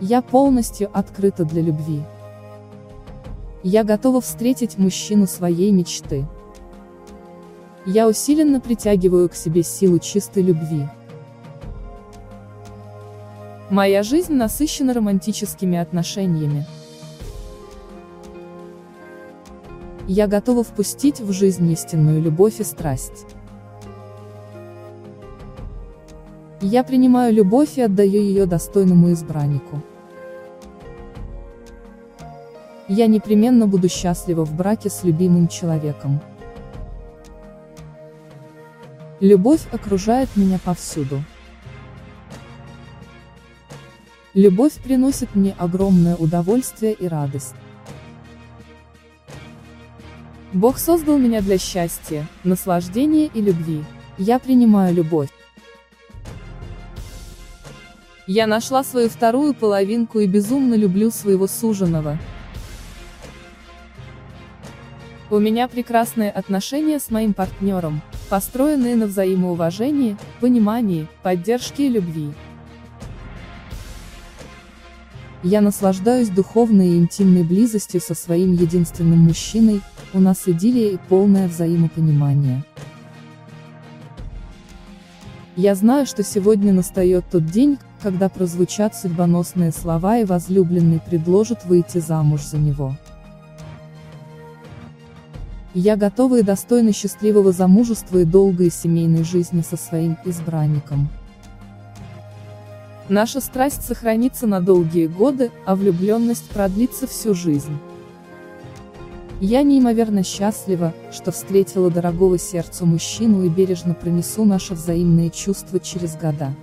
Я полностью открыта для любви. Я готова встретить мужчину своей мечты. Я усиленно притягиваю к себе силу чистой любви. Моя жизнь насыщена романтическими отношениями. Я готова впустить в жизнь истинную любовь и страсть. Я принимаю любовь и отдаю ее достойному избраннику. Я непременно буду счастлива в браке с любимым человеком. Любовь окружает меня повсюду. Любовь приносит мне огромное удовольствие и радость. Бог создал меня для счастья, наслаждения и любви. Я принимаю любовь. Я нашла свою вторую половинку и безумно люблю своего суженого. У меня прекрасные отношения с моим партнером, построенные на взаимоуважении, понимании, поддержке и любви. Я наслаждаюсь духовной и интимной близостью со своим единственным мужчиной, у нас идиллия и полное взаимопонимание. Я знаю, что сегодня настает тот день, когда прозвучат судьбоносные слова и возлюбленный предложит выйти замуж за него. Я готова и достойна счастливого замужества и долгой семейной жизни со своим избранником. Наша страсть сохранится на долгие годы, а влюбленность продлится всю жизнь. Я неимоверно счастлива, что встретила дорогого сердцу мужчину и бережно пронесу наши взаимные чувства через года.